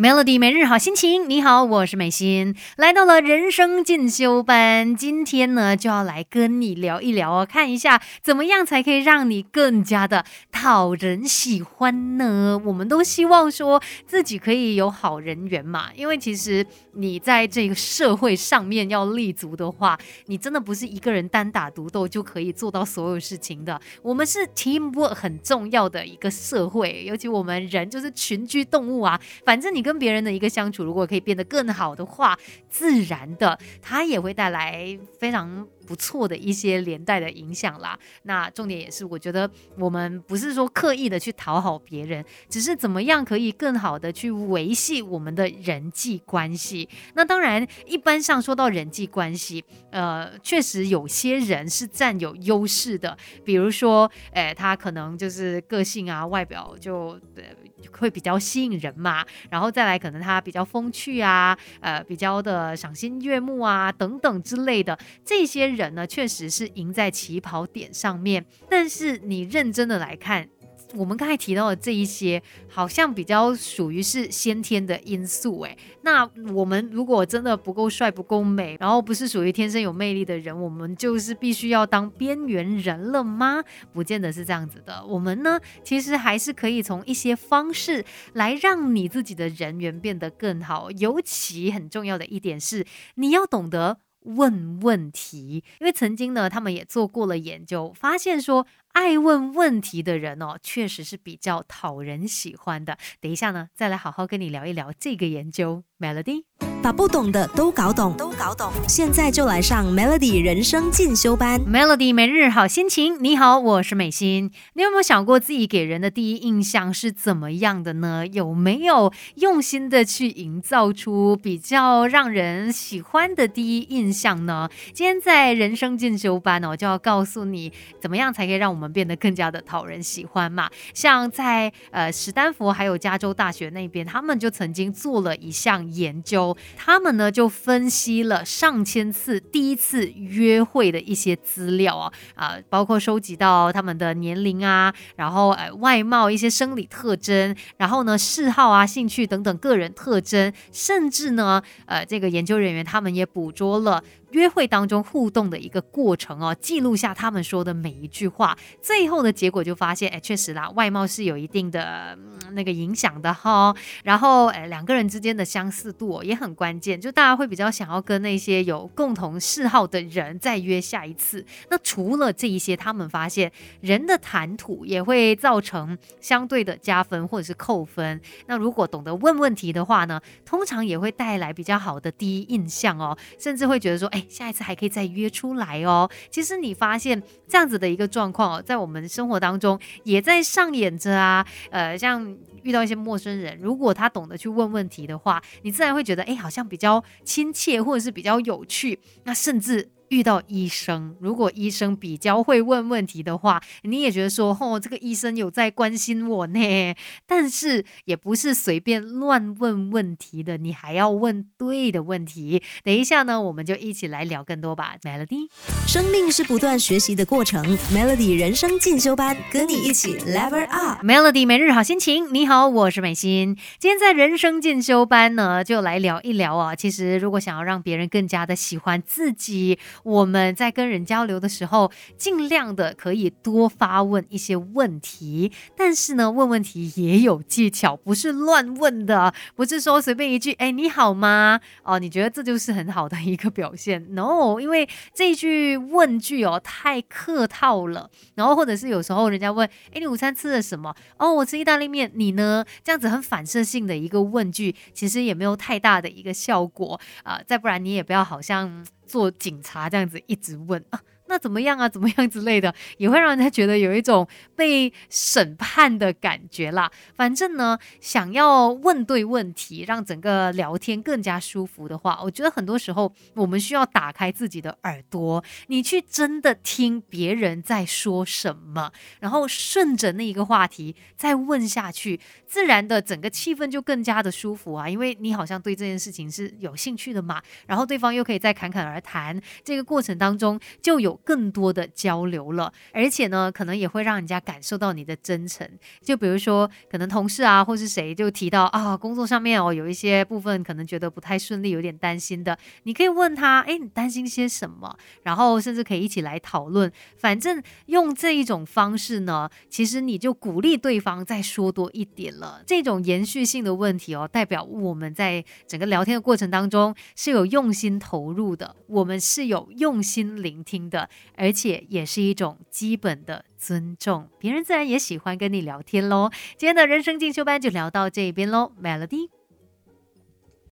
Melody 每日好心情，你好，我是美心，来到了人生进修班，今天呢就要来跟你聊一聊哦，看一下怎么样才可以让你更加的讨人喜欢呢？我们都希望说自己可以有好人缘嘛，因为其实你在这个社会上面要立足的话，你真的不是一个人单打独斗就可以做到所有事情的。我们是 teamwork 很重要的一个社会，尤其我们人就是群居动物啊，反正你跟跟别人的一个相处，如果可以变得更好的话，自然的，他也会带来非常。不错的一些连带的影响啦。那重点也是，我觉得我们不是说刻意的去讨好别人，只是怎么样可以更好的去维系我们的人际关系。那当然，一般上说到人际关系，呃，确实有些人是占有优势的，比如说，哎，他可能就是个性啊，外表就会比较吸引人嘛。然后再来，可能他比较风趣啊，呃，比较的赏心悦目啊，等等之类的这些。人呢，确实是赢在起跑点上面，但是你认真的来看，我们刚才提到的这一些，好像比较属于是先天的因素。诶，那我们如果真的不够帅、不够美，然后不是属于天生有魅力的人，我们就是必须要当边缘人了吗？不见得是这样子的。我们呢，其实还是可以从一些方式来让你自己的人缘变得更好。尤其很重要的一点是，你要懂得。问问题，因为曾经呢，他们也做过了研究，发现说爱问问题的人哦，确实是比较讨人喜欢的。等一下呢，再来好好跟你聊一聊这个研究。Melody。把不懂的都搞懂，都搞懂。现在就来上 Melody 人生进修班。Melody 每日好心情，你好，我是美心。你有没有想过自己给人的第一印象是怎么样的呢？有没有用心的去营造出比较让人喜欢的第一印象呢？今天在人生进修班哦，就要告诉你怎么样才可以让我们变得更加的讨人喜欢嘛。像在呃史丹佛还有加州大学那边，他们就曾经做了一项研究。他们呢就分析了上千次第一次约会的一些资料啊啊，包括收集到他们的年龄啊，然后呃外貌一些生理特征，然后呢嗜好啊兴趣等等个人特征，甚至呢呃这个研究人员他们也捕捉了。约会当中互动的一个过程哦，记录下他们说的每一句话，最后的结果就发现，哎，确实啦，外貌是有一定的那个影响的哈。然后，哎，两个人之间的相似度也很关键，就大家会比较想要跟那些有共同嗜好的人再约下一次。那除了这一些，他们发现人的谈吐也会造成相对的加分或者是扣分。那如果懂得问问题的话呢，通常也会带来比较好的第一印象哦，甚至会觉得说，哎。下一次还可以再约出来哦。其实你发现这样子的一个状况哦，在我们生活当中也在上演着啊。呃，像遇到一些陌生人，如果他懂得去问问题的话，你自然会觉得哎，好像比较亲切或者是比较有趣。那甚至。遇到医生，如果医生比较会问问题的话，你也觉得说，哦，这个医生有在关心我呢。但是也不是随便乱问问题的，你还要问对的问题。等一下呢，我们就一起来聊更多吧。Melody，生命是不断学习的过程。Melody 人生进修班，跟你一起 Level Up。Melody 每日好心情，你好，我是美心。今天在人生进修班呢，就来聊一聊啊。其实如果想要让别人更加的喜欢自己。我们在跟人交流的时候，尽量的可以多发问一些问题，但是呢，问问题也有技巧，不是乱问的，不是说随便一句“哎，你好吗？”哦，你觉得这就是很好的一个表现？No，因为这句问句哦太客套了，然后或者是有时候人家问“哎，你午餐吃了什么？”哦，我吃意大利面，你呢？这样子很反射性的一个问句，其实也没有太大的一个效果啊。再不然你也不要好像。做警察这样子一直问啊。那怎么样啊？怎么样之类的，也会让人家觉得有一种被审判的感觉啦。反正呢，想要问对问题，让整个聊天更加舒服的话，我觉得很多时候我们需要打开自己的耳朵，你去真的听别人在说什么，然后顺着那一个话题再问下去，自然的整个气氛就更加的舒服啊。因为你好像对这件事情是有兴趣的嘛，然后对方又可以再侃侃而谈，这个过程当中就有。更多的交流了，而且呢，可能也会让人家感受到你的真诚。就比如说，可能同事啊，或是谁就提到啊，工作上面哦，有一些部分可能觉得不太顺利，有点担心的，你可以问他，哎，你担心些什么？然后甚至可以一起来讨论。反正用这一种方式呢，其实你就鼓励对方再说多一点了。这种延续性的问题哦，代表我们在整个聊天的过程当中是有用心投入的，我们是有用心聆听的，而且也是一种基本的尊重，别人自然也喜欢跟你聊天喽。今天的人生进修班就聊到这边喽，Melody。